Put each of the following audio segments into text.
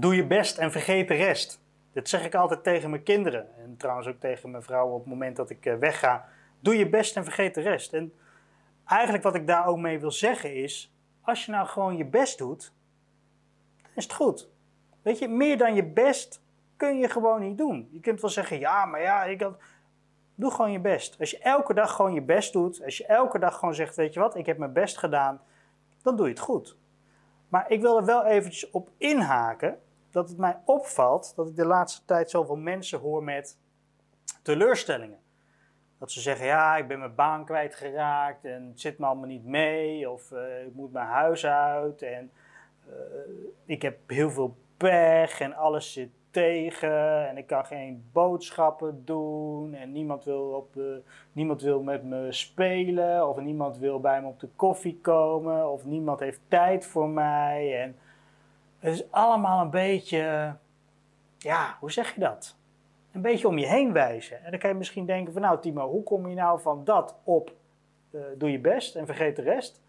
Doe je best en vergeet de rest. Dit zeg ik altijd tegen mijn kinderen. En trouwens ook tegen mijn vrouw op het moment dat ik eh, wegga. Doe je best en vergeet de rest. En eigenlijk wat ik daar ook mee wil zeggen is... Als je nou gewoon je best doet, dan is het goed. Weet je, meer dan je best kun je gewoon niet doen. Je kunt wel zeggen, ja, maar ja, ik had... Doe gewoon je best. Als je elke dag gewoon je best doet, als je elke dag gewoon zegt, weet je wat, ik heb mijn best gedaan, dan doe je het goed. Maar ik wil er wel eventjes op inhaken dat het mij opvalt dat ik de laatste tijd zoveel mensen hoor met teleurstellingen. Dat ze zeggen, ja, ik ben mijn baan kwijtgeraakt en het zit me allemaal niet mee. Of uh, ik moet mijn huis uit en uh, ik heb heel veel pech en alles zit tegen en ik kan geen boodschappen doen en niemand wil, op de, niemand wil met me spelen of niemand wil bij me op de koffie komen of niemand heeft tijd voor mij. En het is allemaal een beetje, ja, hoe zeg je dat? Een beetje om je heen wijzen. En dan kan je misschien denken van nou Timo, hoe kom je nou van dat op uh, doe je best en vergeet de rest?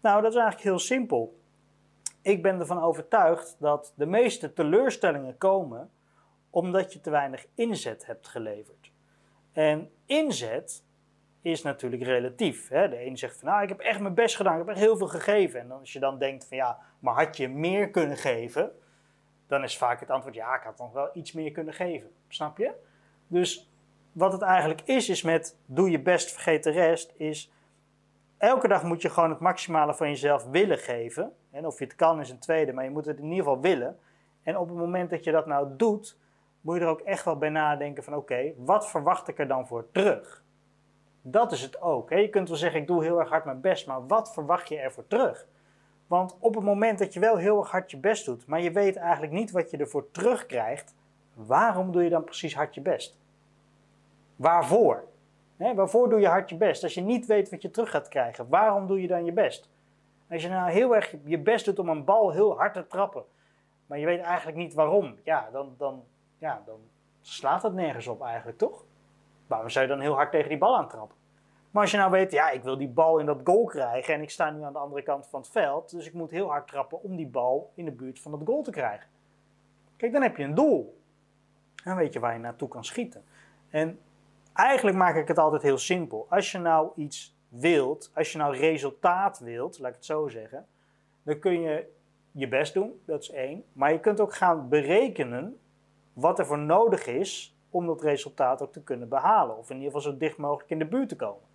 Nou, dat is eigenlijk heel simpel ik ben ervan overtuigd dat de meeste teleurstellingen komen omdat je te weinig inzet hebt geleverd. En inzet is natuurlijk relatief. Hè? De een zegt van nou, ik heb echt mijn best gedaan, ik heb echt heel veel gegeven. En als je dan denkt van ja, maar had je meer kunnen geven? Dan is vaak het antwoord ja, ik had nog wel iets meer kunnen geven. Snap je? Dus wat het eigenlijk is, is met doe je best, vergeet de rest, is elke dag moet je gewoon het maximale van jezelf willen geven. En of je het kan is een tweede, maar je moet het in ieder geval willen. En op het moment dat je dat nou doet, moet je er ook echt wel bij nadenken van oké, wat verwacht ik er dan voor terug? Dat is het ook. Je kunt wel zeggen ik doe heel erg hard mijn best, maar wat verwacht je ervoor terug? Want op het moment dat je wel heel erg hard je best doet, maar je weet eigenlijk niet wat je ervoor terugkrijgt, waarom doe je dan precies hard je best? Waarvoor? waarvoor doe je hard je best? Als je niet weet wat je terug gaat krijgen, waarom doe je dan je best? Als je nou heel erg je best doet om een bal heel hard te trappen, maar je weet eigenlijk niet waarom, ja, dan, dan, ja, dan slaat het nergens op eigenlijk, toch? Waarom zou je dan heel hard tegen die bal aantrappen? Maar als je nou weet, ja, ik wil die bal in dat goal krijgen en ik sta nu aan de andere kant van het veld, dus ik moet heel hard trappen om die bal in de buurt van dat goal te krijgen. Kijk, dan heb je een doel. Dan weet je waar je naartoe kan schieten. En eigenlijk maak ik het altijd heel simpel. Als je nou iets wilt, als je nou resultaat wilt, laat ik het zo zeggen, dan kun je je best doen, dat is één. Maar je kunt ook gaan berekenen wat er voor nodig is om dat resultaat ook te kunnen behalen. Of in ieder geval zo dicht mogelijk in de buurt te komen.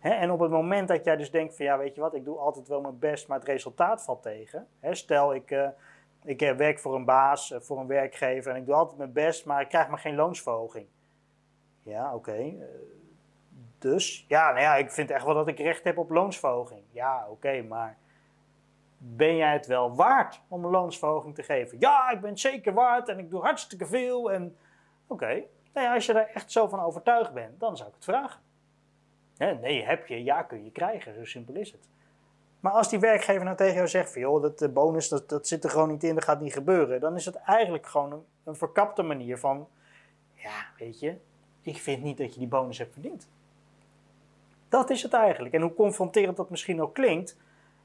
En op het moment dat jij dus denkt van ja, weet je wat, ik doe altijd wel mijn best, maar het resultaat valt tegen. stel, ik, uh, ik eh, werk voor een baas, uh, voor een werkgever en ik doe altijd mijn best, maar ik krijg maar geen loonsverhoging. Ja, oké. Dus ja, nou ja, ik vind echt wel dat ik recht heb op loonsverhoging. Ja, oké, maar ben jij het wel waard om een loonsverhoging te geven? Ja, ik ben het zeker waard en ik doe hartstikke veel. En oké, nou ja, als je daar echt zo van overtuigd bent, dan zou ik het vragen. Nee, heb je, ja, kun je krijgen, zo simpel is het. Maar als die werkgever nou tegen jou zegt van joh, dat de bonus dat, dat zit er gewoon niet in, dat gaat niet gebeuren, dan is het eigenlijk gewoon een, een verkapte manier van, ja, weet je, ik vind niet dat je die bonus hebt verdiend. Dat is het eigenlijk. En hoe confronterend dat misschien ook klinkt,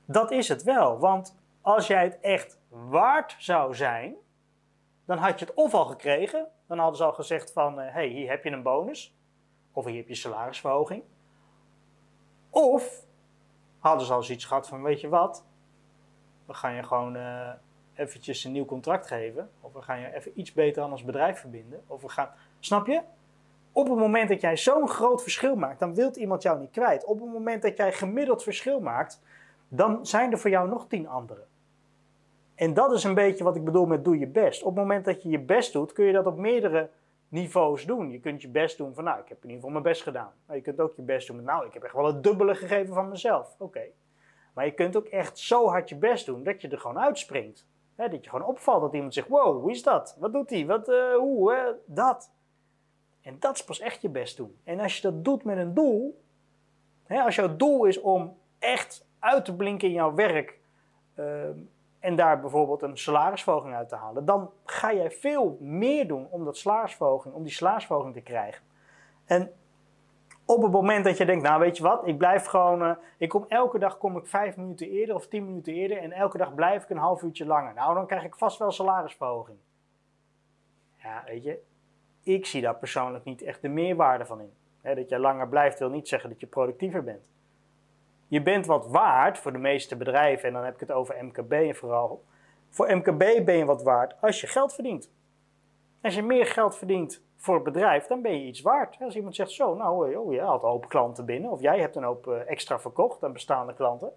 dat is het wel. Want als jij het echt waard zou zijn, dan had je het of al gekregen. Dan hadden ze al gezegd van, hé, eh, hey, hier heb je een bonus. Of hier heb je salarisverhoging. Of hadden ze al zoiets gehad van, weet je wat, we gaan je gewoon uh, eventjes een nieuw contract geven. Of we gaan je even iets beter aan ons bedrijf verbinden. Of we gaan, snap je? Op het moment dat jij zo'n groot verschil maakt, dan wilt iemand jou niet kwijt. Op het moment dat jij gemiddeld verschil maakt, dan zijn er voor jou nog tien anderen. En dat is een beetje wat ik bedoel met doe je best. Op het moment dat je je best doet, kun je dat op meerdere niveaus doen. Je kunt je best doen van, nou, ik heb in ieder geval mijn best gedaan. Maar je kunt ook je best doen met, nou, ik heb echt wel het dubbele gegeven van mezelf. Oké. Maar je kunt ook echt zo hard je best doen dat je er gewoon uitspringt. dat je gewoon opvalt dat iemand zegt, wow, hoe is dat? Wat doet hij? Wat, uh, hoe, dat. En dat is pas echt je best doen. En als je dat doet met een doel, als jouw doel is om echt uit te blinken in jouw werk ehm, en daar bijvoorbeeld een salarisverhoging uit te halen, dan ga jij veel meer doen om, dat salarisverhoging, om die salarisverhoging te krijgen. En Op het moment dat je denkt, nou weet je wat, ik blijf gewoon, eh, ik kom elke dag kom ik vijf minuten eerder of tien minuten eerder en elke dag blijf ik een half uurtje langer. Nou, dan krijg ik vast wel salarisverhoging. Ja, weet je, ik zie daar persoonlijk niet echt de meerwaarde van in. dat je langer blijft wil niet zeggen dat je productiever bent. Je bent wat waard voor de meeste bedrijven, en dan heb ik het over MKB vooral. Voor MKB ben je wat waard als je geld verdient. Als je meer geld verdient voor het bedrijf, dan ben je iets waard. Als iemand zegt zo, nou, oh, je had een hoop klanten binnen, of jij hebt een hoop eh, extra verkocht aan bestaande klanten,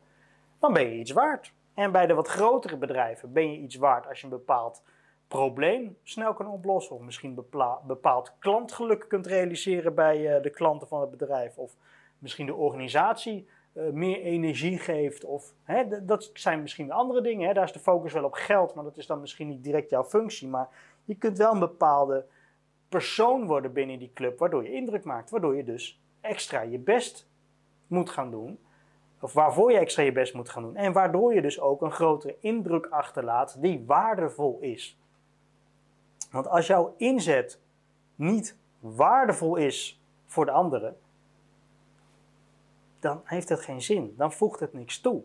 dan ben je iets waard. En bij de wat grotere bedrijven ben je iets waard als je een bepaald probleem snel kan oplossen. Of misschien bepaald klantgeluk kunt realiseren bij eh, de klanten van het bedrijf. Of misschien de organisatie eh, meer energie geeft. Of, hè, dat zijn misschien andere dingen. Hè. Daar is de focus wel op geld, maar dat is dan misschien niet direct jouw functie. Maar je kunt wel een bepaalde persoon worden binnen die club, waardoor je indruk maakt. Waardoor je dus extra je best moet gaan doen. Of waarvoor je extra je best moet gaan doen. En waardoor je dus ook een grotere indruk achterlaat die waardevol is. Want als jouw inzet niet waardevol is voor de anderen, dan heeft het geen zin. Dan voegt het niks toe.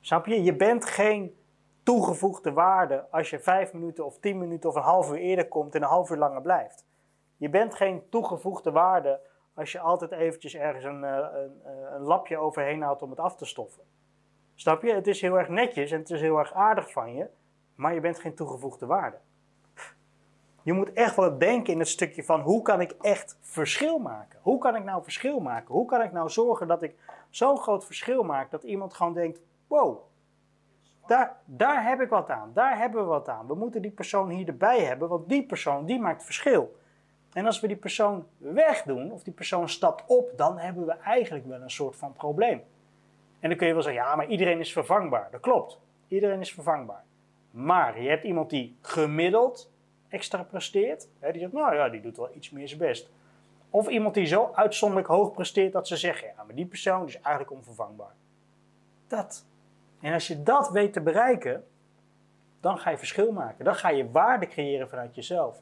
Snap je? Je bent geen toegevoegde waarde als je vijf minuten of tien minuten of een half uur eerder komt en een half uur langer blijft. Je bent geen toegevoegde waarde als je altijd eventjes ergens een, eh, een, eh, een lapje overheen houdt om het af te stoffen. Snap je? Het is heel erg netjes en het is heel erg aardig van je, maar je bent geen toegevoegde waarde. Je moet echt wel denken in het stukje van hoe kan ik echt verschil maken? Hoe kan ik nou verschil maken? Hoe kan ik nou zorgen dat ik zo'n groot verschil maak dat iemand gewoon denkt: wow, daar, daar heb ik wat aan, daar hebben we wat aan. We moeten die persoon hier erbij hebben, want die persoon die maakt verschil. En als we die persoon wegdoen, of die persoon stapt op, dan hebben we eigenlijk wel een soort van probleem. En dan kun je wel zeggen, ja, maar iedereen is vervangbaar. Dat klopt, iedereen is vervangbaar. Maar je hebt iemand die gemiddeld extra presteert. Hè, die zegt, nou ja, die doet wel iets meer zijn best. Of iemand die zo uitzonderlijk hoog presteert dat ze zeggen, ja, maar die persoon is eigenlijk onvervangbaar. Dat. En als je dat weet te bereiken, dan ga je verschil maken. Dan ga je waarde creëren vanuit jezelf.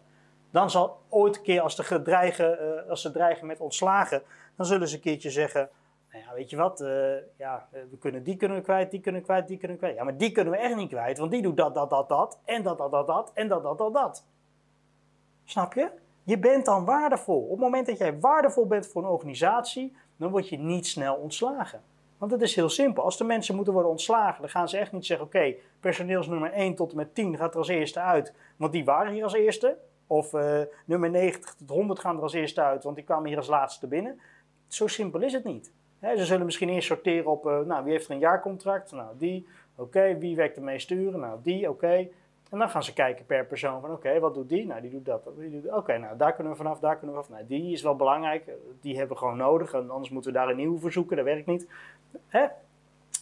Dan zal ooit een keer als, ze dreigen, uh, als ze dreigen met ontslagen, dan zullen ze een keertje zeggen, nou ja, weet je wat, uh, ja, eh, we kunnen die kunnen we kwijt, die kunnen we kwijt, die kunnen we kwijt. Ja, maar die kunnen we echt niet kwijt, want die doet dat, dat, dat, dat, en dat, dat, dat, dat, en dat, dat, dat, dat. Snap je? Je bent dan waardevol. Op het moment dat jij waardevol bent voor een organisatie, dan word je niet snel ontslagen. Want het is heel simpel. Als de mensen moeten worden ontslagen, dan gaan ze echt niet zeggen: oké, personeelsnummer 1 tot en met 10 gaat er als eerste uit, want die waren hier als eerste. Of uh, nummer 90 tot 100 gaan er als eerste uit, want die kwamen hier als laatste binnen. Zo simpel is het niet. ze zullen misschien eerst sorteren op, uh, nou, wie heeft er een jaarcontract? Nou, die. Oké, wie werkt de meeste uren? Nou, die, oké. En dan gaan ze kijken per persoon van oké, wat doet die? Nou, die doet dat. Oké, nou daar kunnen we vanaf, daar kunnen we vanaf. Nou, die is wel belangrijk, die hebben we gewoon nodig. En anders moeten we daar een nieuwe voor zoeken, dat werkt niet. Hè?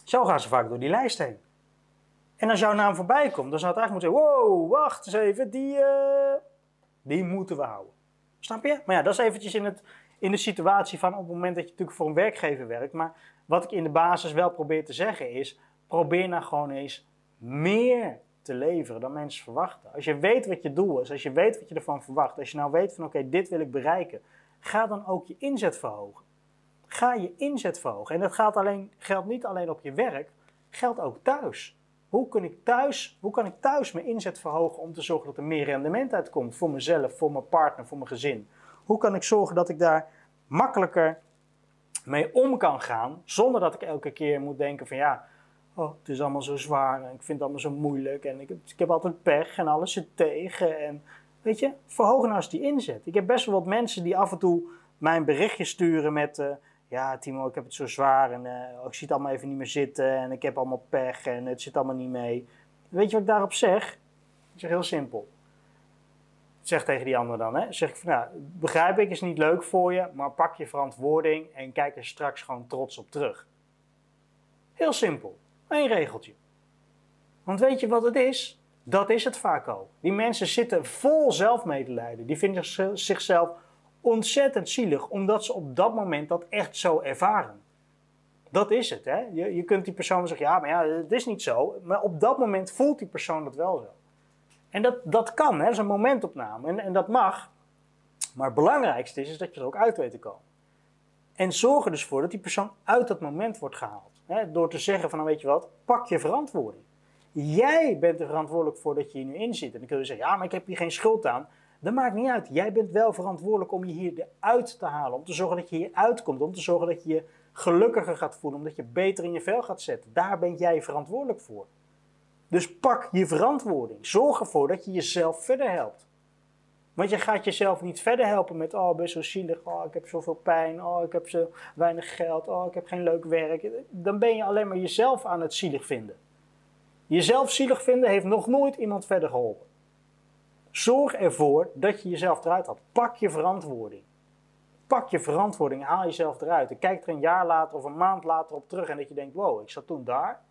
Zo gaan ze vaak door die lijst heen. En als jouw naam voorbij komt, dan zou het eigenlijk moeten zeggen, wow, wacht eens even, die, uh, die moeten we houden. Snap je? Maar ja, dat is eventjes in, het, in de situatie van op het moment dat je natuurlijk voor een werkgever werkt. Maar wat ik in de basis wel probeer te zeggen is, probeer nou gewoon eens meer te leveren dan mensen verwachten. Als je weet wat je doel is, als je weet wat je ervan verwacht, als je nou weet van oké, dit wil ik bereiken, ga dan ook je inzet verhogen. Ga je inzet verhogen. En dat geldt, alleen, geldt niet alleen op je werk, geldt ook thuis. Hoe kan, ik thuis, hoe kan ik thuis mijn inzet verhogen om te zorgen dat er meer rendement uitkomt voor mezelf, voor mijn partner, voor mijn gezin? Hoe kan ik zorgen dat ik daar makkelijker mee om kan gaan, zonder dat ik elke keer moet denken van ja, oh, het is allemaal zo zwaar en ik vind het allemaal zo moeilijk en ik, ik heb altijd pech en alles zit tegen. En weet je, verhogen eens die inzet. Ik heb best wel wat mensen die af en toe mijn berichtje sturen met, uh, ja Timo, ik heb het zo zwaar en uh, ik zie het allemaal even niet meer zitten en ik heb allemaal pech en het zit allemaal niet mee. Weet je wat ik daarop zeg? Ik zeg heel simpel. Zeg tegen die ander dan, hè, zeg ik van, nou, begrijp ik, is niet leuk voor je, maar pak je verantwoording en kijk er straks gewoon trots op terug. Heel simpel. Eén regeltje. Want weet je wat het is? Dat is het vaak al. Die mensen zitten vol zelfmedelijden. Die vinden zichzelf ontzettend zielig, omdat ze op dat moment dat echt zo ervaren. Dat is het. Hè? Je, je kunt die persoon zeggen, ja, maar ja, het is niet zo. Maar op dat moment voelt die persoon dat wel zo. En dat, dat kan, hè? dat is een momentopname. En, en dat mag. Maar het belangrijkste is, is dat je er ook uit weet te komen. En zorg er dus voor dat die persoon uit dat moment wordt gehaald. Hè, door te zeggen van, nou weet je wat, pak je verantwoording. Jij bent er verantwoordelijk voor dat je hier nu in zit. En dan kun je zeggen, ja, maar ik heb hier geen schuld aan. Dat maakt niet uit. Jij bent wel verantwoordelijk om je hier eruit te halen. Om te zorgen dat je hier uitkomt. Om te zorgen dat je je gelukkiger gaat voelen. Omdat je beter in je vel gaat zetten. Daar ben jij verantwoordelijk voor. Dus pak je verantwoording. Zorg ervoor dat je jezelf verder helpt. Want je gaat jezelf niet verder helpen met, oh, ben zo zielig, oh, ik heb zoveel pijn, oh, ik heb zo weinig geld, oh, ik heb geen leuk werk. Dan ben je alleen maar jezelf aan het zielig vinden. Jezelf zielig vinden heeft nog nooit iemand verder geholpen. Zorg ervoor dat je jezelf eruit haalt. Pak je verantwoording. Pak je verantwoording, haal jezelf eruit. En kijk er een jaar later of een maand later op terug en dat je denkt, wow, ik zat toen daar.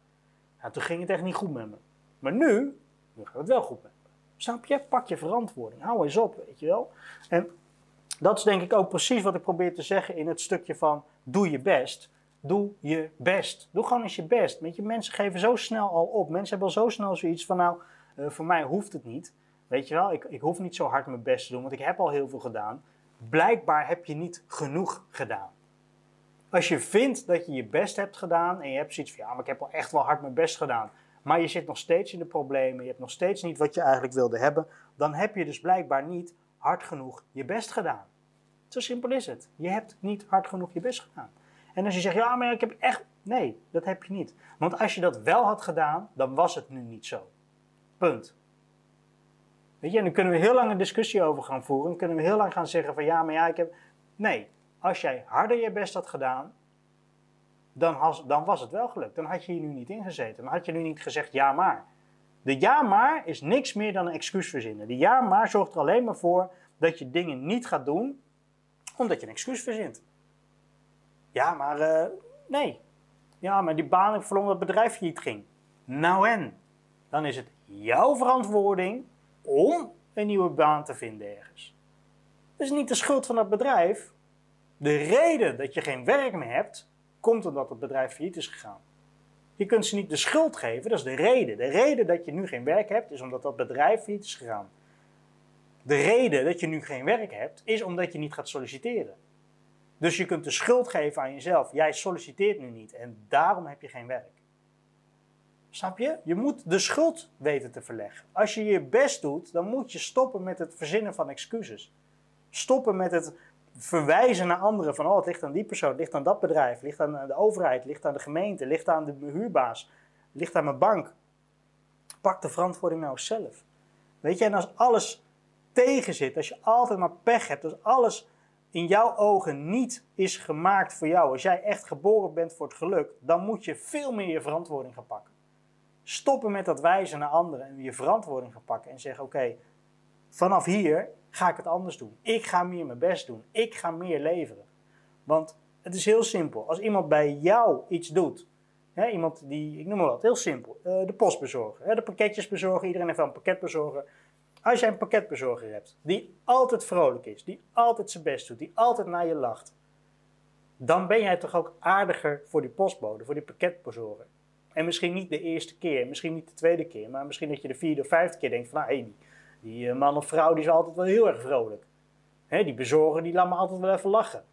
En toen ging het echt niet goed met me. Maar nu, nu gaat het wel goed met me. Snap je? Pak je verantwoording. Hou eens op, weet je wel. En dat is denk ik ook precies wat ik probeer te zeggen in het stukje van doe je best. Doe je best. Doe gewoon eens je best. Weet je, mensen geven zo snel al op. Mensen hebben al zo snel zoiets van nou, uh, voor mij hoeft het niet. Weet je wel, ik, ik hoef niet zo hard mijn best te doen, want ik heb al heel veel gedaan. Blijkbaar heb je niet genoeg gedaan. Als je vindt dat je je best hebt gedaan en je hebt zoiets van ja, maar ik heb al echt wel hard mijn best gedaan, maar je zit nog steeds in de problemen, je hebt nog steeds niet wat je eigenlijk wilde hebben, dan heb je dus blijkbaar niet hard genoeg je best gedaan. Zo simpel is het. Je hebt niet hard genoeg je best gedaan. En als je zegt, ja, maar ik heb echt. Nee, dat heb je niet. Want als je dat wel had gedaan, dan was het nu niet zo. Punt. Weet je, en dan kunnen we heel lang een discussie over gaan voeren. Dan kunnen we heel lang gaan zeggen van ja, maar ja, ik heb. Nee, als jij harder je best had gedaan, dan, dan was het wel gelukt. Dan had je hier nu niet ingezeten. Dan had je nu niet gezegd ja maar. De ja maar is niks meer dan een excuus verzinnen. De ja maar zorgt er alleen maar voor dat je dingen niet gaat doen, omdat je een excuus verzint. Ja, maar uh, nee. Ja, maar die baan, verloor dat bedrijf niet ging. Nou en? Dan is het jouw verantwoording om een nieuwe baan te vinden ergens. Dat is niet de schuld van dat bedrijf. De reden dat je geen werk meer hebt, komt omdat het bedrijf failliet is gegaan. Je kunt ze niet de schuld geven, dat is de reden. De reden dat je nu geen werk hebt, is omdat dat bedrijf failliet is gegaan. De reden dat je nu geen werk hebt, is omdat je niet gaat solliciteren. Dus je kunt de schuld geven aan jezelf. Jij solliciteert nu niet en daarom heb je geen werk. Snap je? Je moet de schuld weten te verleggen. Als je je best doet, dan moet je stoppen met het verzinnen van excuses. Stoppen met het verwijzen naar anderen van oh, het ligt aan die persoon, het ligt aan dat bedrijf, het ligt aan de overheid, het ligt aan de gemeente, het ligt aan de huurbaas, het ligt aan mijn bank. Pak de verantwoording nou zelf. Weet je, en als alles tegen zit, als je altijd maar pech hebt, als alles in jouw ogen niet is gemaakt voor jou, als jij echt geboren bent voor het geluk, dan moet je veel meer je verantwoording gaan pakken. Stoppen met dat wijzen naar anderen en je verantwoording gaan pakken en zeggen: Oké, vanaf hier ga ik het anders doen. Ik ga meer mijn best doen. Ik ga meer leveren. Want het is heel simpel. Als iemand bij jou iets doet, hè, iemand die, ik noem maar wat, heel simpel, uh, de postbezorger, hè, de pakketjes bezorgen, iedereen heeft wel een pakketbezorger. Als jij een pakketbezorger hebt die altijd vrolijk is, die altijd zijn best doet, die altijd naar je lacht, dan ben jij toch ook aardiger voor die postbode, voor die pakketbezorger. En misschien niet de eerste keer, misschien niet de tweede keer, maar misschien dat je de vierde of vijfde keer denkt van, nou, hey, die, die eh, man of vrouw die is altijd wel heel erg vrolijk. Hè, die bezorger die laat me altijd wel even lachen.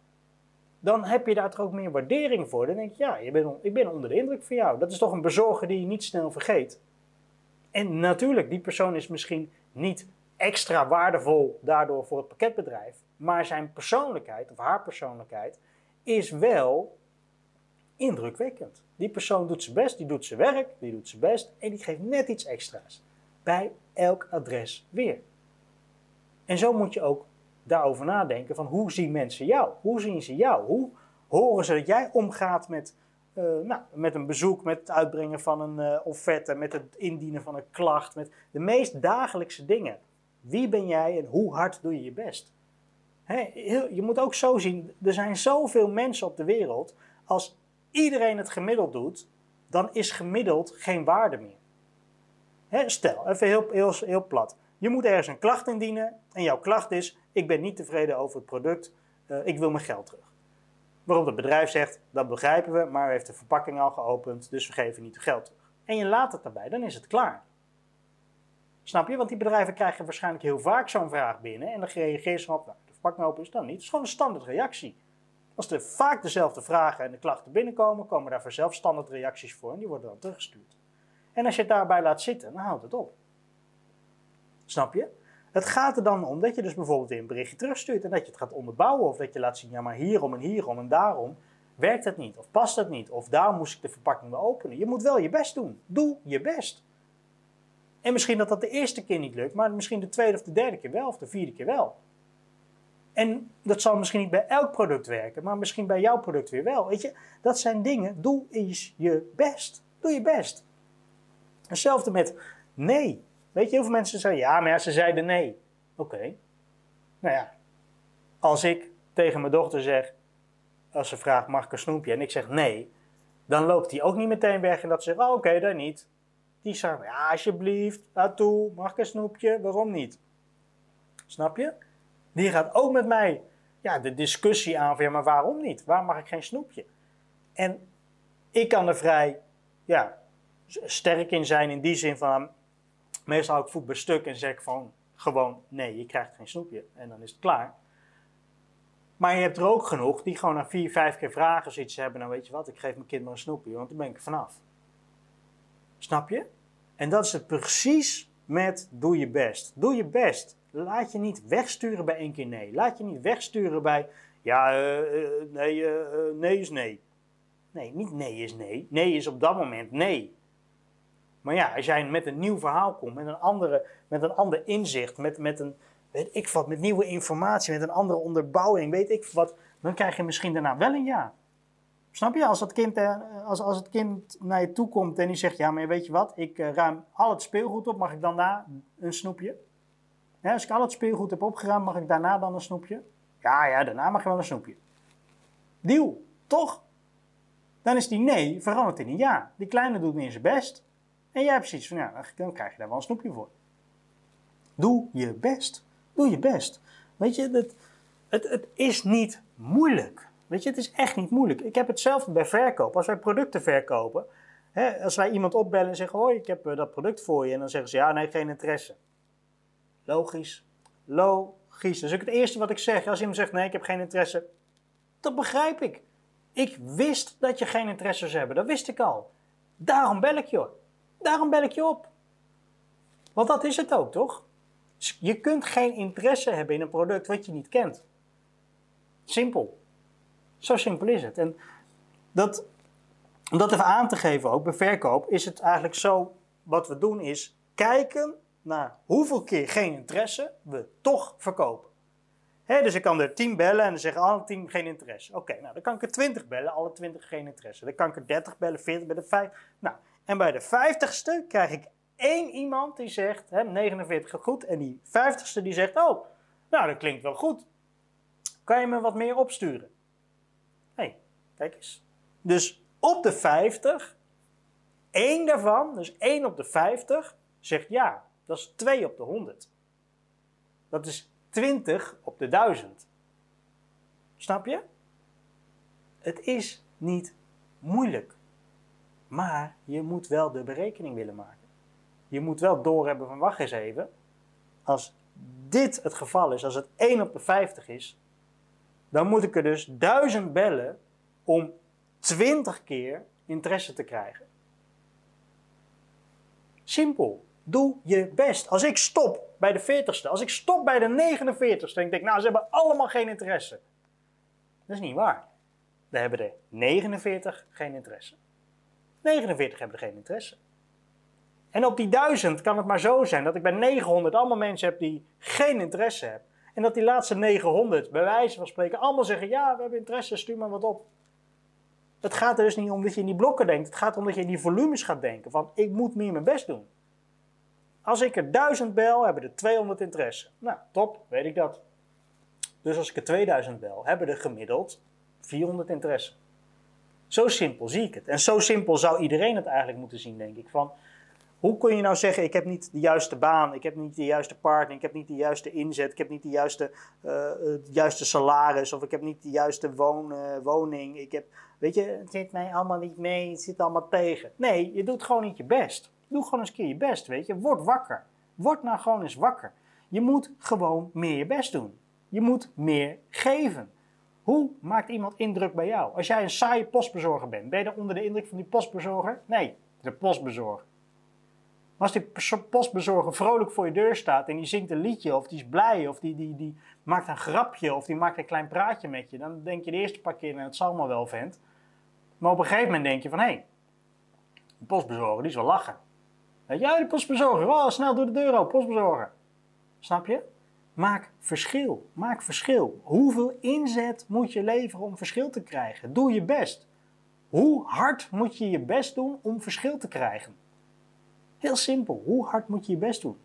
Dan heb je daar toch ook meer waardering voor. Dan denk je, ja, je ik ben onder de indruk van jou. Dat is toch een bezorger die je niet snel vergeet. En natuurlijk, die persoon is misschien niet extra waardevol daardoor voor het pakketbedrijf. Maar zijn persoonlijkheid, of haar persoonlijkheid, is wel indrukwekkend. Die persoon doet zijn best, die doet zijn werk, die doet zijn best en die geeft net iets extra's. Bij elk adres weer. En zo moet je ook daarover nadenken van hoe zien mensen jou? Hoe zien ze jou? Hoe horen ze dat jij omgaat met, uh, nou, met een bezoek, met het uitbrengen van een uh, offerte, met het indienen van een klacht, met de meest dagelijkse dingen. Wie ben jij en hoe hard doe je je best? je moet ook zo zien, er zijn zoveel mensen op de wereld. Als iedereen het gemiddeld doet, dan is gemiddeld geen waarde meer stel, even heel, heel, heel plat. Je moet ergens een klacht indienen en jouw klacht is: ik ben niet tevreden over het product, uh, ik wil mijn geld terug. Waarop het bedrijf zegt: dat begrijpen we, maar u heeft de verpakking al geopend, dus we geven niet het geld terug. En je laat het daarbij, dan is het klaar. Snap je? Want die bedrijven krijgen waarschijnlijk heel vaak zo'n vraag binnen en dan reageer ze op: nou, de verpakking open is dan niet. Het is gewoon een standaard reactie. Als er vaak dezelfde vragen en de klachten binnenkomen, komen daar vanzelf standaard reacties voor en die worden dan teruggestuurd. En als je het daarbij laat zitten, dan houdt het op. Snap je? Het gaat er dan om dat je dus bijvoorbeeld weer een berichtje terugstuurt en dat je het gaat onderbouwen of dat je laat zien, ja maar hierom en hierom en daarom werkt het niet of past het niet of daar moest ik de verpakking wel openen. Je moet wel je best doen. Doe je best. En misschien dat dat de eerste keer niet lukt, maar misschien de tweede of de derde keer wel of de vierde keer wel. En dat zal misschien niet bij elk product werken, maar misschien bij jouw product weer wel. Weet je, dat zijn dingen. Doe eens je best. Doe je best. Hetzelfde met nee. Weet je, heel veel mensen zeggen ja, maar ze zeiden nee. Oké. Nou ja, als ik tegen mijn dochter zeg, als ze vraagt mag ik een snoepje en ik zeg nee, dan loopt die ook niet meteen weg en dat ze zegt, oh, oké, dan niet. Die zegt, ja, alsjeblieft, laat toe, mag ik een snoepje, waarom niet? Snap je? Die gaat ook met mij ja, de discussie aan maar waarom niet? Waarom mag ik geen snoepje? En ik kan er vrij ja, sterk in zijn in die zin van, meestal hou ik voet bij stuk en zeg van, gewoon, nee, je krijgt geen snoepje. En dan is het klaar. Maar je hebt er ook genoeg die gewoon na vier, vijf keer vragen zoiets hebben. Dan weet je wat, ik geef mijn kind maar een snoepje, want dan ben ik er vanaf. Snap je? En dat is het precies met doe je best. Doe je best. Laat je niet wegsturen bij één keer nee. Laat je niet wegsturen bij, ja, uh, nee, uh, nee is nee. Nee, niet nee is nee. Nee is op dat moment nee. Maar ja, als jij met een nieuw verhaal komt, met een, andere, met een ander inzicht, met, met een, weet ik wat, met nieuwe informatie, met een andere onderbouwing, weet ik wat, dan krijg je misschien daarna wel een ja. Snap je? Als, dat kind, als, als het kind naar je toe komt en die zegt, ja, maar weet je wat, ik ruim al het speelgoed op, mag ik dan daar een snoepje? Als ik al het speelgoed heb opgeruimd, mag ik daarna dan een snoepje? Ja, ja, daarna mag je wel een snoepje. Deal, toch? Dan is die nee veranderd in een ja. Die kleine doet meer zijn best. En jij hebt precies van, ja, dan krijg je daar wel een snoepje voor. Doe je best. Doe je best. Weet je, het, het, het is niet moeilijk. Weet je, het is echt niet moeilijk. Ik heb hetzelfde bij verkoop. Als wij producten verkopen, hè, als wij iemand opbellen en zeggen: Hoi, ik heb dat product voor je. En dan zeggen ze: Ja, nee, geen interesse. Logisch. Logisch. Dus ook het eerste wat ik zeg. Als iemand zegt: Nee, ik heb geen interesse. Dat begrijp ik. Ik wist dat je geen interesse zou hebben. Dat wist ik al. Daarom bel ik je. Daarom bel ik je op. Want dat is het ook, toch? Je kunt geen interesse hebben in een product wat je niet kent. Simpel. Zo simpel is het. En dat, om dat even aan te geven ook, bij verkoop is het eigenlijk zo, wat we doen is kijken naar hoeveel keer geen interesse we toch verkopen. dus ik kan er 10 bellen en dan zeggen alle 10 geen interesse. Oké, nou dan kan ik er 20 bellen, alle 20 geen interesse. Dan kan ik er 30 bellen, 40 bellen, 5. Nou, en bij de 50ste krijg ik één iemand die zegt, hè, 49 goed, en die 50ste die zegt, oh, nou dat klinkt wel goed. Kan je me wat meer opsturen? Hé, hey, kijk eens. Dus op de 50, één daarvan, dus 1 op de 50, zegt ja. Dat is 2 op de 100. Dat is 20 op de 1000. Snap je? Het is niet moeilijk. Maar je moet wel de berekening willen maken. Je moet wel doorhebben van wacht eens even. Als dit het geval is, als het 1 op de 50 is, dan moet ik er dus 1000 bellen om 20 keer interesse te krijgen. Simpel. Doe je best. Als ik stop bij de 40ste, als ik stop bij de 49ste en ik denk, nou ze hebben allemaal geen interesse. Dat is niet waar. We hebben er 49 geen interesse. 49 hebben er geen interesse. En op die 1000 kan het maar zo zijn dat ik bij 900 allemaal mensen heb die geen interesse hebben. En dat die laatste 900, bij wijze van spreken, allemaal zeggen: Ja, we hebben interesse, stuur maar wat op. Het gaat er dus niet om dat je in die blokken denkt. Het gaat om dat je in die volumes gaat denken. Van ik moet meer mijn best doen. Als ik er 1000 bel, hebben er 200 interesse. Nou, top, weet ik dat. Dus als ik er 2000 bel, hebben er gemiddeld 400 interesse. Zo simpel zie ik het. En zo simpel zou iedereen het eigenlijk moeten zien, denk ik. Van, hoe kun je nou zeggen, ik heb niet de juiste baan, ik heb niet de juiste partner, ik heb niet de juiste inzet, ik heb niet de juiste, uh, het juiste salaris of ik heb niet de juiste woon, uh, woning. Ik heb, weet je, het zit mij allemaal niet mee, het zit allemaal tegen. Nee, je doet gewoon niet je best. Doe gewoon eens een keer je best, weet je. Word wakker. Word nou gewoon eens wakker. Je moet gewoon meer je best doen. Je moet meer geven. Hoe maakt iemand indruk bij jou? Als jij een saaie postbezorger bent, ben je dan onder de indruk van die postbezorger? Nee, de postbezorger. Maar als die postbezorger vrolijk voor je deur staat en die zingt een liedje, of die is blij, of die, die, die maakt een grapje, of die maakt een klein praatje met je, dan denk je de eerste paar keer, nou, het zal allemaal wel, vent. Maar op een gegeven moment denk je van, hé, hey, de postbezorger, die wel lachen. Ja, die postbezorger, oh, snel door de deur open, postbezorger. Snap je? Maak verschil. Maak verschil. Hoeveel inzet moet je leveren om verschil te krijgen? Doe je best. Hoe hard moet je je best doen om verschil te krijgen? Heel simpel. Hoe hard moet je je best doen?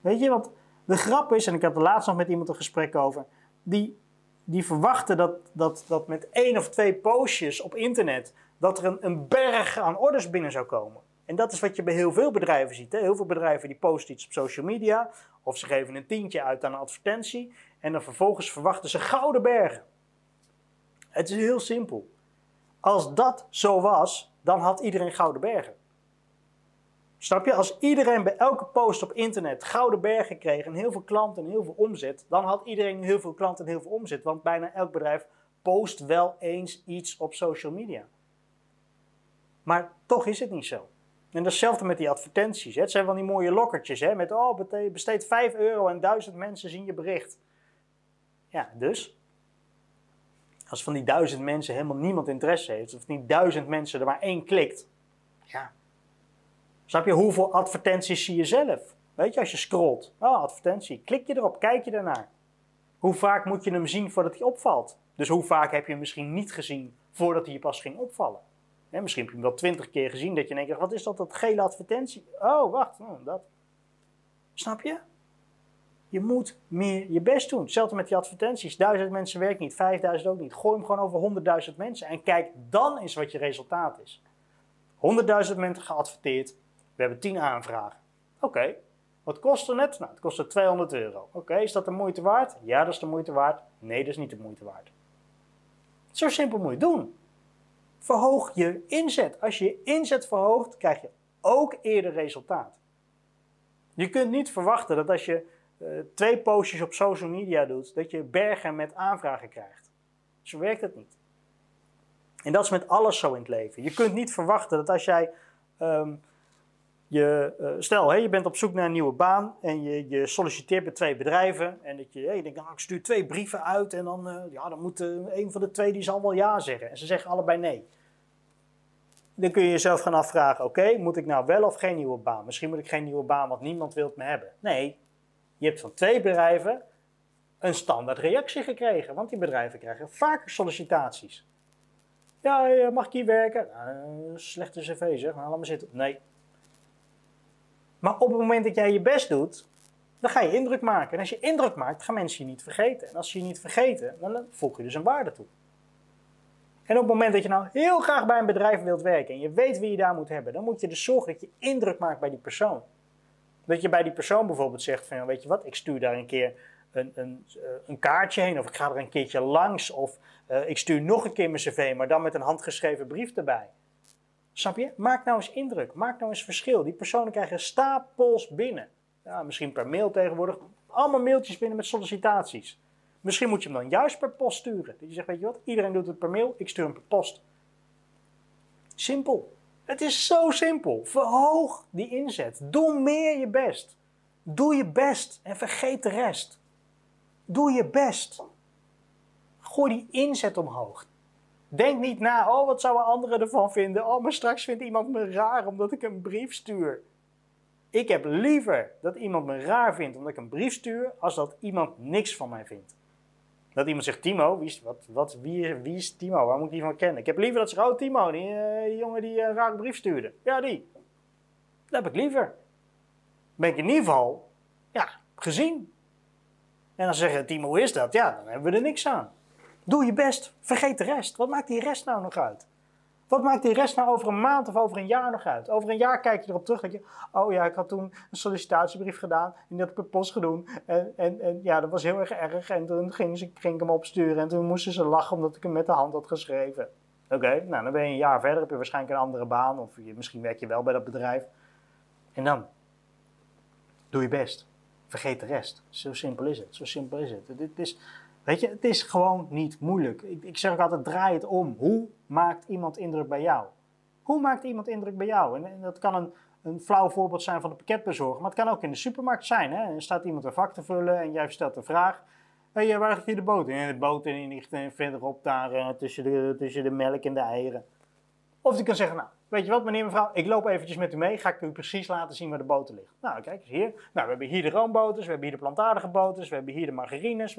Weet je, want de grap is, en ik had er laatst nog met iemand een gesprek over, die, die verwachten dat, dat, dat met één of twee postjes op internet, dat er een, een berg aan orders binnen zou komen. En dat is wat je bij heel veel bedrijven ziet. Hè? Heel veel bedrijven die posten iets op social media, of ze geven een tientje uit aan een advertentie, en dan vervolgens verwachten ze gouden bergen. Het is heel simpel. Als dat zo was, dan had iedereen gouden bergen. Snap je? Als iedereen bij elke post op internet gouden bergen kreeg en heel veel klanten en heel veel omzet, dan had iedereen heel veel klanten en heel veel omzet. Want bijna elk bedrijf post wel eens iets op social media. Maar toch is het niet zo. En datzelfde met die advertenties. Het zijn van die mooie lokkertjes. Hè, met, oh, besteed 5 euro en duizend mensen zien je bericht. Ja, dus? Als van die duizend mensen helemaal niemand interesse heeft, of niet duizend mensen er maar één klikt. Ja. Snap je, hoeveel advertenties zie je zelf? Weet je, als je scrolt. Oh, advertentie. Klik je erop, kijk je ernaar. Hoe vaak moet je hem zien voordat hij opvalt? Dus hoe vaak heb je hem misschien niet gezien voordat hij je pas ging opvallen? Misschien heb je hem wel twintig keer gezien dat je denkt, wat is dat, dat gele advertentie? Oh, wacht, oh, dat. Snap je? Je moet meer je best doen. Hetzelfde met die advertenties. Duizend mensen werkt niet, vijfduizend ook niet. Gooi hem gewoon over honderdduizend mensen en kijk dan eens wat je resultaat is. Honderdduizend mensen geadverteerd, we hebben tien aanvragen. Oké, wat kost het net? Nou, het kostte 200 euro. Oké, is dat de moeite waard? Ja, dat is de moeite waard. Nee, dat is niet de moeite waard. Zo simpel moet je het doen verhoog je inzet. Als je je inzet verhoogt, krijg je ook eerder resultaat. Je kunt niet verwachten dat als je uh, twee postjes op social media doet, dat je bergen met aanvragen krijgt. Zo werkt het niet. En dat is met alles zo in het leven. Je kunt niet verwachten dat als jij um, je, uh, stel, je bent op zoek naar een nieuwe baan en je, je solliciteert bij twee bedrijven. En dat je, je denkt, ik stuur twee brieven uit en dan, uh, ja, dan moet een van de twee die zal wel ja zeggen. En ze zeggen allebei nee. Dan kun je jezelf gaan afvragen, oké, moet ik nou wel of geen nieuwe baan? Misschien moet ik geen nieuwe baan, want niemand wil me hebben. Nee, je hebt van twee bedrijven een standaard reactie gekregen. Want die bedrijven krijgen vaker sollicitaties. Ja, mag ik hier werken? Nou, slechte cv zeg, nou, laat maar zitten. Nee, maar op het moment dat jij je best doet, dan ga je indruk maken. En als je indruk maakt, gaan mensen je niet vergeten. En als ze je niet vergeten, dan voeg je dus een waarde toe. En op het moment dat je nou heel graag bij een bedrijf wilt werken en je weet wie je daar moet hebben, dan moet je dus zorgen dat je indruk maakt bij die persoon. Dat je bij die persoon bijvoorbeeld zegt van, weet je wat, ik stuur daar een keer een, een, eh, een kaartje heen of ik ga er een keertje langs of uh, ik stuur nog een keer mijn cv, maar dan met een handgeschreven brief erbij. Snap je? Maak nou eens indruk. Maak nou eens verschil. Die personen krijgen stapels binnen. Ja, misschien per mail tegenwoordig. Allemaal mailtjes binnen met sollicitaties. Misschien moet je hem dan juist per post sturen. Dat je zegt, weet je wat, iedereen doet het per mail, ik stuur hem per post. Simpel. Het is zo simpel. Verhoog die inzet. Doe meer je best. Doe je best en vergeet de rest. Doe je best. Gooi die inzet omhoog. Denk niet na, oh wat zouden anderen ervan vinden? Oh, maar straks vindt iemand me raar omdat ik een brief stuur. Ik heb liever dat iemand me raar vindt omdat ik een brief stuur, als dat iemand niks van mij vindt. Dat iemand zegt, Timo, wie is, wat, wat, wie, wie is Timo? Waar moet ik die van kennen? Ik heb liever dat ze, oh Timo, die, uh, die jongen die een rare brief stuurde. Ja, die. Dat heb ik liever. Ben ik in ieder geval, ja, gezien. En dan zeggen, Timo, hoe is dat? Ja, dan hebben we er niks aan. Doe je best, vergeet de rest. Wat maakt die rest nou nog uit? Wat maakt die rest nou over een maand of over een jaar nog uit? Over een jaar kijk je erop terug en je, oh ja, ik had toen een sollicitatiebrief gedaan en die had ik per post gedaan. En, en, en ja, dat was heel erg erg en toen ging, ze, ging ik hem opsturen en toen moesten ze lachen omdat ik hem met de hand had geschreven. Oké, nou dan ben je een jaar verder, heb je waarschijnlijk een andere baan of je, misschien werk je wel bij dat bedrijf. En dan, doe je best. Vergeet de rest. Zo simpel is het, zo simpel is het. Dit is Weet je, het is gewoon niet moeilijk. Ik, ik zeg ook altijd, draai het om. Hoe maakt iemand indruk bij jou? Hoe maakt iemand indruk bij jou? En, en dat kan een, een flauw voorbeeld zijn van de pakketbezorger, maar het kan ook in de supermarkt zijn. Hè? Er staat iemand een vak te vullen en jij stelt de vraag: eh, waar ligt hier de boter? En de boter in ligt verderop daar uh, tussen, de, tussen de melk en de eieren. Of die kan zeggen: Nou, weet je wat, meneer, mevrouw, ik loop eventjes met u mee. Ga ik u precies laten zien waar de boter ligt. Nou, kijk eens hier. Nou, we hebben hier de roomboters, we hebben hier de plantaardige boters, we hebben hier de margarines.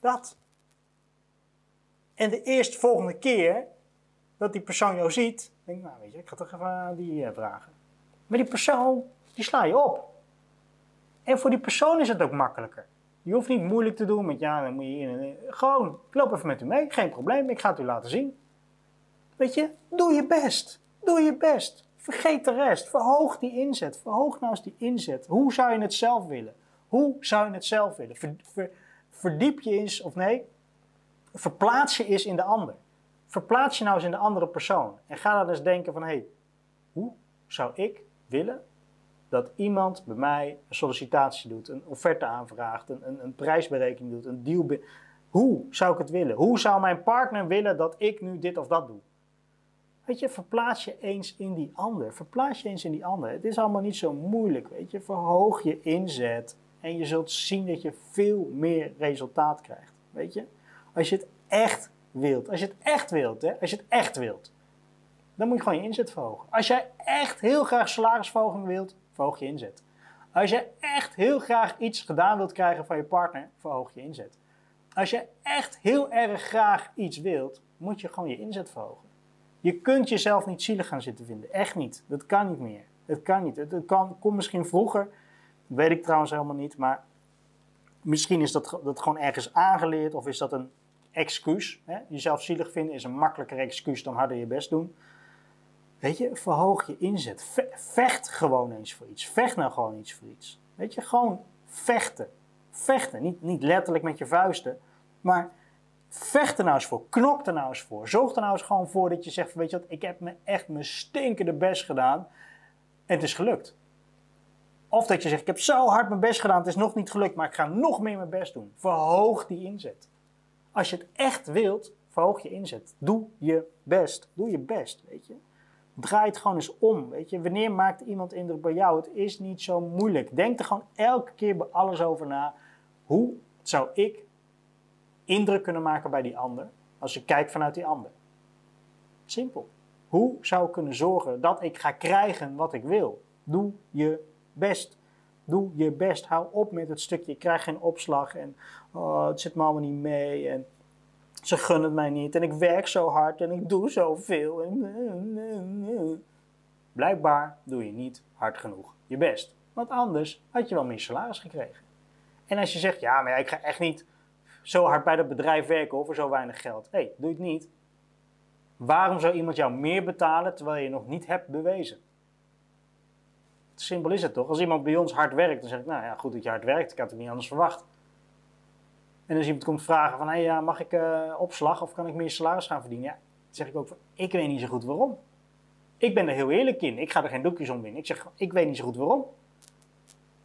Dat. En de eerste volgende keer dat die persoon jou ziet, denk ik, nou weet je, ik ga toch even aan die uh, vragen. Maar die persoon, die sla je op. En voor die persoon is het ook makkelijker. Je hoeft niet moeilijk te doen met ja, dan moet je hier. Gewoon, ik loop even met u mee, geen probleem, ik ga het u laten zien. Weet je, doe je best. Doe je best. Vergeet de rest. Verhoog die inzet. Verhoog nou eens die inzet. Hoe zou je het zelf willen? Hoe zou je het zelf willen? Verdiep je eens, of nee, verplaats je eens in de ander. Verplaats je nou eens in de andere persoon. En ga dan eens denken van, hé, hey, hoe zou ik willen dat iemand bij mij een sollicitatie doet, een offerte aanvraagt, een, een, een prijsberekening doet, een deal. Hoe zou ik het willen? Hoe zou mijn partner willen dat ik nu dit of dat doe? Weet je, verplaats je eens in die ander. Verplaats je eens in die ander. Het is allemaal niet zo moeilijk, weet je. Verhoog je inzet en je zult zien dat je veel meer resultaat krijgt, weet je. Als je het echt wilt, als je het echt wilt, hè, als je het echt wilt, dan moet je gewoon je inzet verhogen. Als jij echt heel graag salarisverhoging wilt, verhoog je inzet. Als je echt heel graag iets gedaan wilt krijgen van je partner, verhoog je inzet. Als je echt heel erg graag iets wilt, moet je gewoon je inzet verhogen. Je kunt jezelf niet zielig gaan zitten vinden. Echt niet. Dat kan niet meer. Het kan niet. Het kan, kon misschien vroeger. Weet ik trouwens helemaal niet. Maar misschien is dat, dat gewoon ergens aangeleerd. Of is dat een excuus. Hè? Jezelf zielig vinden is een makkelijker excuus dan harder je best doen. Weet je, verhoog je inzet. vecht gewoon eens voor iets. Vecht nou gewoon iets voor iets. Weet je, gewoon vechten. Vechten. Niet, niet letterlijk met je vuisten, maar vecht er nou eens voor. Knok er nou eens voor. Zorg er nou eens gewoon voor dat je zegt: Weet je wat, ik heb me echt mijn stinkende best gedaan en het is gelukt. Of dat je zegt: Ik heb zo hard mijn best gedaan, het is nog niet gelukt, maar ik ga nog meer mijn best doen. Verhoog die inzet. Als je het echt wilt, verhoog je inzet. Doe je best. Doe je best, weet je. Draai het gewoon eens om. Weet je, wanneer maakt iemand indruk bij jou? Het is niet zo moeilijk. Denk er gewoon elke keer bij alles over na. Hoe zou ik indruk kunnen maken bij die ander als je kijkt vanuit die ander? Simpel. Hoe zou ik kunnen zorgen dat ik ga krijgen wat ik wil? Doe je best. Doe je best. Hou op met het stukje. Ik krijg geen opslag en oh, het zit me allemaal niet mee. En ze gunnen het mij niet en ik werk zo hard en ik doe zoveel. En... Blijkbaar doe je niet hard genoeg je best. Want anders had je wel meer salaris gekregen. En als je zegt, ja, maar ik ga echt niet zo hard bij dat bedrijf werken voor zo weinig geld. Hé, hey, doe het niet. Waarom zou iemand jou meer betalen terwijl je nog niet hebt bewezen? Simpel is het toch? Als iemand bij ons hard werkt, dan zeg ik, nou ja, goed dat je hard werkt. Ik had het niet anders verwacht. En als iemand komt vragen van, hey, ja, mag ik uh, opslag of kan ik meer salaris gaan verdienen? Ja, zeg ik ook ik weet niet zo goed waarom. Ik ben er heel eerlijk in. Ik ga er geen doekjes om in. Ik zeg, ik weet niet zo goed waarom.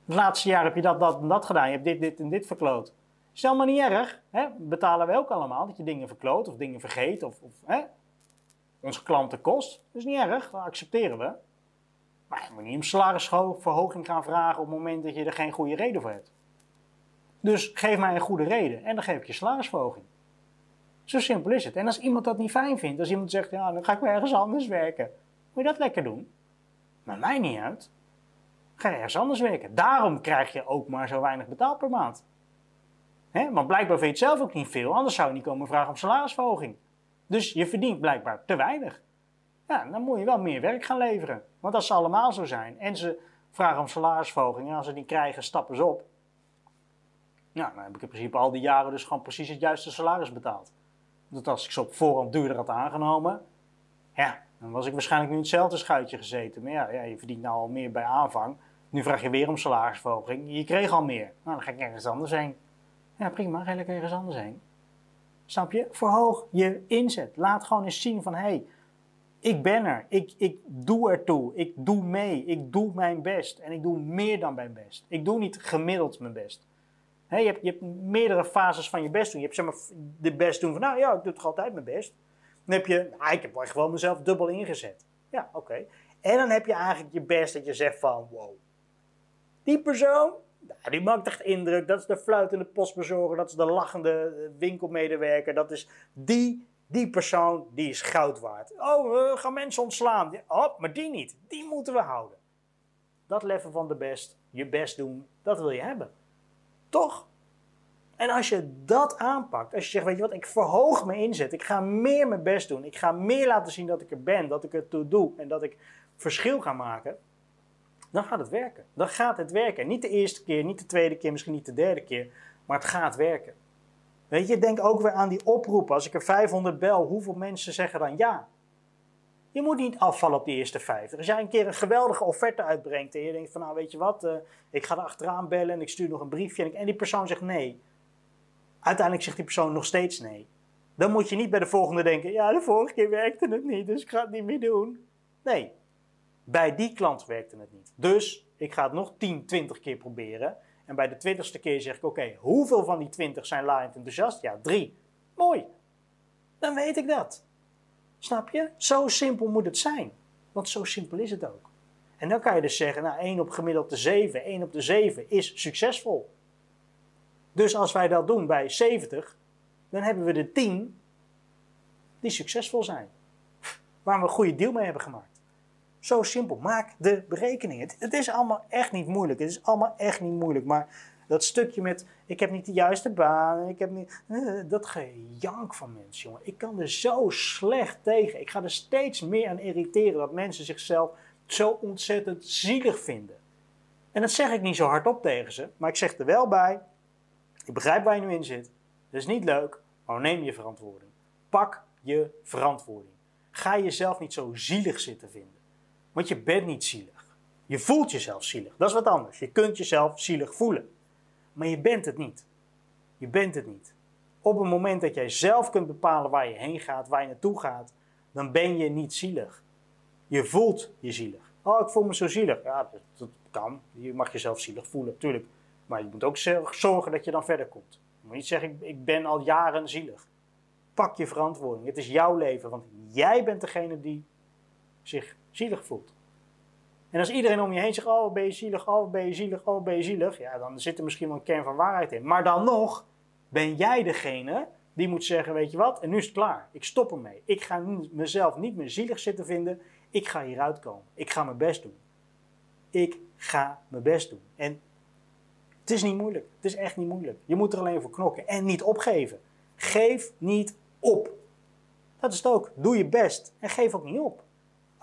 Het laatste jaar heb je dat, dat en dat gedaan. Je hebt dit, dit en dit verkloot. Is helemaal niet erg. Hè? Betalen we ook allemaal dat je dingen verkloot of dingen vergeet. Of, of hè? Onze klanten kost. Dat is niet erg. Dat accepteren we. Je moet niet om salarisverhoging gaan vragen op het moment dat je er geen goede reden voor hebt. Dus geef mij een goede reden en dan geef ik je salarisverhoging. Zo simpel is het. En als iemand dat niet fijn vindt, als iemand zegt, ja, dan ga ik weer ergens anders werken, moet je dat lekker doen. Maar mij niet uit. Ga ergens anders werken. Daarom krijg je ook maar zo weinig betaald per maand. He? Want blijkbaar vind je het zelf ook niet veel, anders zou je niet komen vragen om salarisverhoging. Dus je verdient blijkbaar te weinig. Ja, dan moet je wel meer werk gaan leveren. Want als ze allemaal zo zijn en ze vragen om salarisverhoging en als ze die krijgen, stappen ze op ja, dan heb ik in principe al die jaren dus gewoon precies het juiste salaris betaald. Dat als ik ze op voorhand duurder had aangenomen, ja, dan was ik waarschijnlijk nu hetzelfde schuitje gezeten. Maar ja, je verdient nou al meer bij aanvang. Nu vraag je weer om salarisverhoging. Je kreeg al meer. Nou, dan ga ik ergens anders heen. Ja, prima, ga lekker ergens anders heen. Snap je? Verhoog je inzet. Laat gewoon eens zien van, hé, hey, ik ben er. Ik, ik doe ertoe. Ik doe mee. Ik doe mijn best. En ik doe meer dan mijn best. Ik doe niet gemiddeld mijn best. je, hebt, je hebt meerdere fases van je best doen. Je hebt zeg maar de best doen van, nou ja, ik doe toch altijd mijn best. Dan heb je, nou, ik heb echt wel mezelf dubbel ingezet. Ja, oké. En dan heb je eigenlijk je best dat je zegt van, wow, die persoon, nou, die maakt echt indruk. Dat is de fluitende postbezorger, dat is de lachende winkelmedewerker. Dat is die, die persoon, die is goud waard. Oh, we gaan mensen ontslaan. Oh, maar die niet. Die moeten we houden. Dat level van de best, je best doen, dat wil je hebben. Toch? En als je dat aanpakt, als je zegt, weet je wat, ik verhoog mijn inzet, ik ga meer mijn best doen, ik ga meer laten zien dat ik er ben, dat ik het toe doe en dat ik verschil ga maken, dan gaat het werken. Dan gaat het werken. Niet de eerste keer, niet de tweede keer, misschien niet de derde keer, maar het gaat werken. Weet je, denk ook weer aan die oproepen. Als ik er 500 bel, hoeveel mensen zeggen dan ja? Je moet niet afvallen op die eerste 50. Als jij een keer een geweldige offerte uitbrengt en je denkt van nou weet je wat, uh, ik ga er achteraan bellen en ik stuur nog een briefje en, en die persoon zegt nee. Uiteindelijk zegt die persoon nog steeds nee. Dan moet je niet bij de volgende denken, ja de vorige keer werkte het niet, dus ik ga het niet meer doen. Nee, bij die klant werkte het niet. Dus ik ga het nog 10, 20 keer proberen. En bij de 20ste keer zeg ik: Oké, hoeveel van die 20 zijn laaiend enthousiast? Ja, drie. Mooi. Dan weet ik dat. Snap je? Zo simpel moet het zijn. Want zo simpel is het ook. En dan kan je dus zeggen: Nou, 1 op gemiddeld de 7, 1 op de 7 is succesvol. Dus als wij dat doen bij 70, dan hebben we de 10 die succesvol zijn. Waar we een goede deal mee hebben gemaakt. Zo simpel. Maak de berekeningen. Het, is allemaal echt niet moeilijk. Het is allemaal echt niet moeilijk. Maar dat stukje met, ik heb niet de juiste baan, ik heb niet, uh, dat gejank van mensen, jongen. Ik kan er zo slecht tegen. Ik ga er steeds meer aan irriteren dat mensen zichzelf zo ontzettend zielig vinden. En dat zeg ik niet zo hardop tegen ze, maar ik zeg er wel bij, ik begrijp waar je nu in zit. Dat is niet leuk, maar neem je verantwoording. Pak je verantwoording. Ga jezelf niet zo zielig zitten vinden. Want je bent niet zielig. Je voelt jezelf zielig. Dat is wat anders. Je kunt jezelf zielig voelen. Maar je bent het niet. Je bent het niet. Op het moment dat jij zelf kunt bepalen waar je heen gaat, waar je naartoe gaat, dan ben je niet zielig. Je voelt je zielig. Oh, ik voel me zo zielig. Ja, dat, kan. Je mag jezelf zielig voelen, natuurlijk. Maar je moet ook zorgen dat je dan verder komt. Je moet niet zeggen, ik, ben al jaren zielig. Pak je verantwoording. Het is jouw leven, want jij bent degene die zich zielig voelt. En als iedereen om je heen zegt, oh ben je zielig, oh ben je zielig, oh ben je zielig, ja, dan zit er misschien wel een kern van waarheid in. Maar dan nog ben jij degene die moet zeggen, weet je wat, en nu is het klaar. Ik stop ermee. Ik ga mezelf niet meer zielig zitten vinden. Ik ga hieruit komen. Ik ga mijn best doen. Ik ga mijn best doen. En het is niet moeilijk. Het is echt niet moeilijk. Je moet er alleen voor knokken en niet opgeven. Geef niet op. Dat is het ook. Doe je best en geef ook niet op.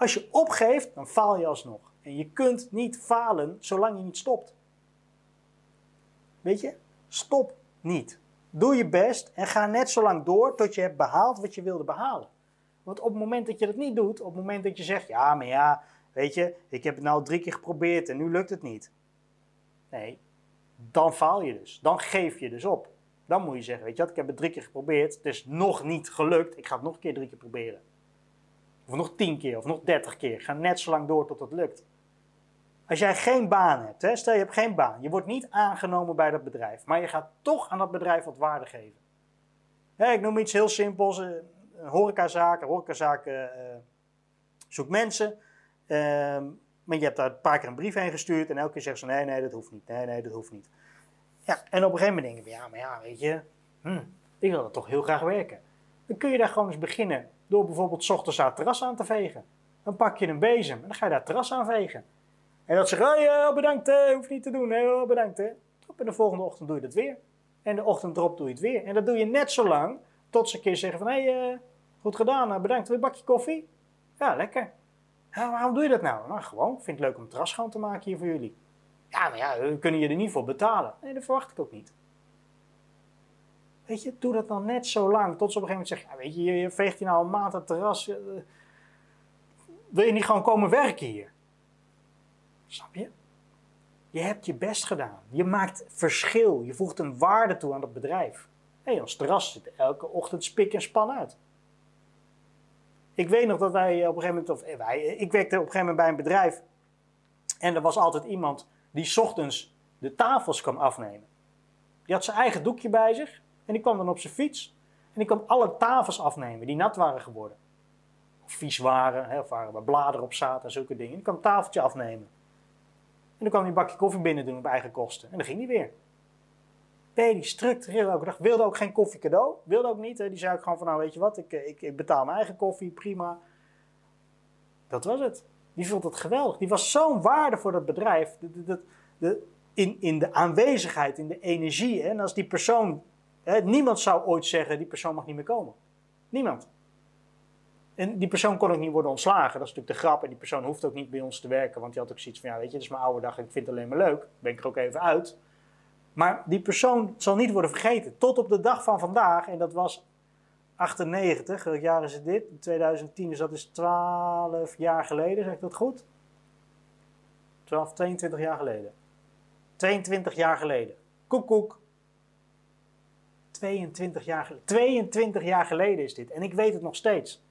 Als je opgeeft, dan faal je alsnog. En je kunt niet falen zolang je niet stopt. Weet je? Stop niet. Doe je best en ga net zo lang door tot je hebt behaald wat je wilde behalen. Want op het moment dat je dat niet doet, op het moment dat je zegt, ja, maar ja, weet je, ik heb het nou drie keer geprobeerd en nu lukt het niet. Nee, dan faal je dus. Dan geef je dus op. Dan moet je zeggen, weet je wat, ik heb het drie keer geprobeerd, het is nog niet gelukt, ik ga het nog een keer drie keer proberen. Of nog tien keer, of nog dertig keer. Ga net zo lang door tot het lukt. Als jij geen baan hebt, hè, stel je hebt geen baan, je wordt niet aangenomen bij dat bedrijf, maar je gaat toch aan dat bedrijf wat waarde geven. Hè, ik noem iets heel simpels, eh, een een horecazaak uh, zoekt mensen, uh, maar je hebt daar een paar keer een brief heen gestuurd en elke keer zeggen ze nee, nee, dat hoeft niet, nee, nee, dat hoeft niet. Ja, en op een gegeven moment denk je, ja, maar ja, weet je, hm, ik wil dat toch heel graag werken. Dan kun je daar gewoon eens beginnen door bijvoorbeeld ochtends daar terras aan te vegen. Dan pak je een bezem en dan ga je daar terras aan vegen. En dat zegt, oh, bedankt, uh, hoeft niet te doen, hè, oh, bedankt. Hè. En de volgende ochtend doe je dat weer. En de ochtend erop doe je het weer. En dat doe je net zo lang tot ze een keer zeggen van, hé, hey, uh, goed gedaan, uh, bedankt. Wil je een bakje koffie? Ja, lekker. Ja, waarom doe je dat nou? Nou, gewoon, ik vind het leuk om het terras schoon te maken hier voor jullie. Ja, maar ja, kunnen je er niet voor betalen. Nee, dat verwacht ik ook niet. Weet je, doe dat dan net zo lang. Tot ze op een gegeven moment zeggen, ja, weet je, je veegt hier nou een maand het terras. Eh, wil je niet gewoon komen werken hier? Snap je? Je hebt je best gedaan. Je maakt verschil. Je voegt een waarde toe aan het bedrijf. Hé, ons terras zit elke ochtend spik en span uit. Ik weet nog dat wij op een gegeven moment, of eh, wij, ik werkte op een gegeven moment bij een bedrijf. En er was altijd iemand die ochtends de tafels kwam afnemen. Die had zijn eigen doekje bij zich en die kwam dan op zijn fiets. En die kwam alle tafels afnemen die nat waren geworden. Of vies waren, hè, of waar bladeren op zaten en zulke dingen. Die kwam een tafeltje afnemen. En dan kwam hij een bakje koffie binnen doen op eigen kosten. En dan ging hij weer. Deed die structureel elke dag. Wilde ook geen koffie cadeau. Wilde ook niet. Hè. Die zei ook gewoon van nou weet je wat, ik, ik, ik betaal mijn eigen koffie, prima. Dat was het. Die vond het geweldig. Die was zo'n waarde voor dat bedrijf. De, in, in de aanwezigheid, in de energie. Hè. En als die persoon niemand zou ooit zeggen, die persoon mag niet meer komen. Niemand. En die persoon kon ook niet worden ontslagen. Dat is natuurlijk de grap. En die persoon hoeft ook niet bij ons te werken. Want die had ook zoiets van, ja weet je, dit is mijn oude dag en ik vind het alleen maar leuk. Ben ik er ook even uit. Maar die persoon zal niet worden vergeten. Tot op de dag van vandaag. En dat was 98. Welk jaar is het dit? 2010. Dus dat is 12 jaar geleden. Zeg ik dat goed? 12, 22 jaar geleden. 22 jaar geleden. Koek, koek. 22 jaar, geleden. 22 jaar geleden is dit. En ik weet het nog steeds.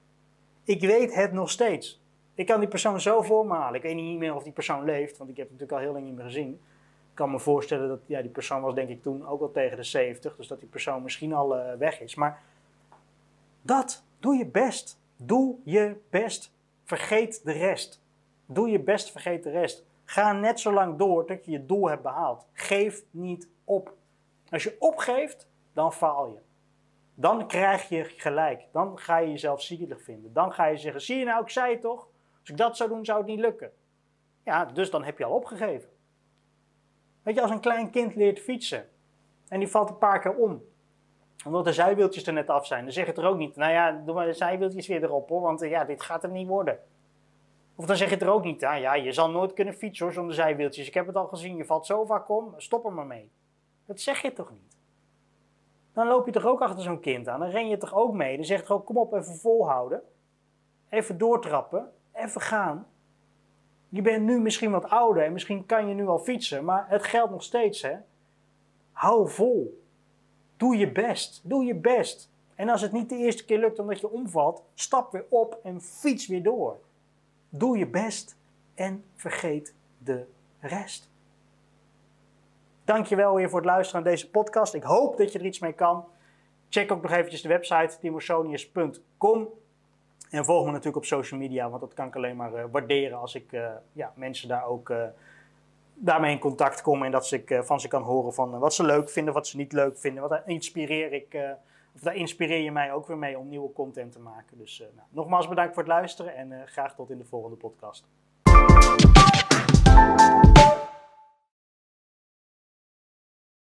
Ik weet het nog steeds. Ik kan die persoon zo voor me halen. Ik weet niet meer of die persoon leeft, want ik heb het natuurlijk al heel lang niet meer gezien. Ik kan me voorstellen dat ja, die persoon was denk ik toen ook al tegen de 70. Dus dat die persoon misschien al uh, weg is. Maar dat, doe je best. Doe je best. Vergeet de rest. Doe je best, vergeet de rest. Ga net zo lang door tot je je doel hebt behaald. Geef niet op. Als je opgeeft, dan faal je. Dan krijg je gelijk. Dan ga je jezelf zielig vinden. Dan ga je zeggen: Zie je nou, ik zei het toch? Als ik dat zou doen, zou het niet lukken. Ja, dus dan heb je al opgegeven. Weet je, als een klein kind leert fietsen en die valt een paar keer om, omdat de zijwieltjes er net af zijn, dan zeg je er ook niet: Nou ja, doe maar de zijwieltjes weer erop hoor, want ja, dit gaat er niet worden. Of dan zeg je er ook niet: ah, Ja, je zal nooit kunnen fietsen hoor, zonder zijwieltjes. Ik heb het al gezien, je valt zo vaak om, stop er maar mee. Dat zeg je toch niet? Dan loop je toch ook achter zo'n kind aan. Dan ren je toch ook mee. Dan zeg je toch ook, kom op, even volhouden. Even doortrappen. Even gaan. Je bent nu misschien wat ouder en misschien kan je nu al fietsen. Maar het geldt nog steeds, hè. Hou vol. Doe je best. Doe je best. En als het niet de eerste keer lukt omdat je omvalt, stap weer op en fiets weer door. Doe je best en vergeet de rest. Dankjewel weer voor het luisteren naar deze podcast. Ik hoop dat je er iets mee kan. Check ook nog eventjes de website timosonius.com. En volg me natuurlijk op social media, want dat kan ik alleen maar uh, waarderen als ik uh, ja, mensen daar ook uh, daarmee in contact kom. En dat ze, ik van ze kan horen van wat ze leuk vinden, wat ze niet leuk vinden. Wat daar inspireer ik, of daar inspireer je mij ook weer mee om nieuwe content te maken. Dus nou, nogmaals bedankt voor het luisteren en graag tot in de volgende podcast.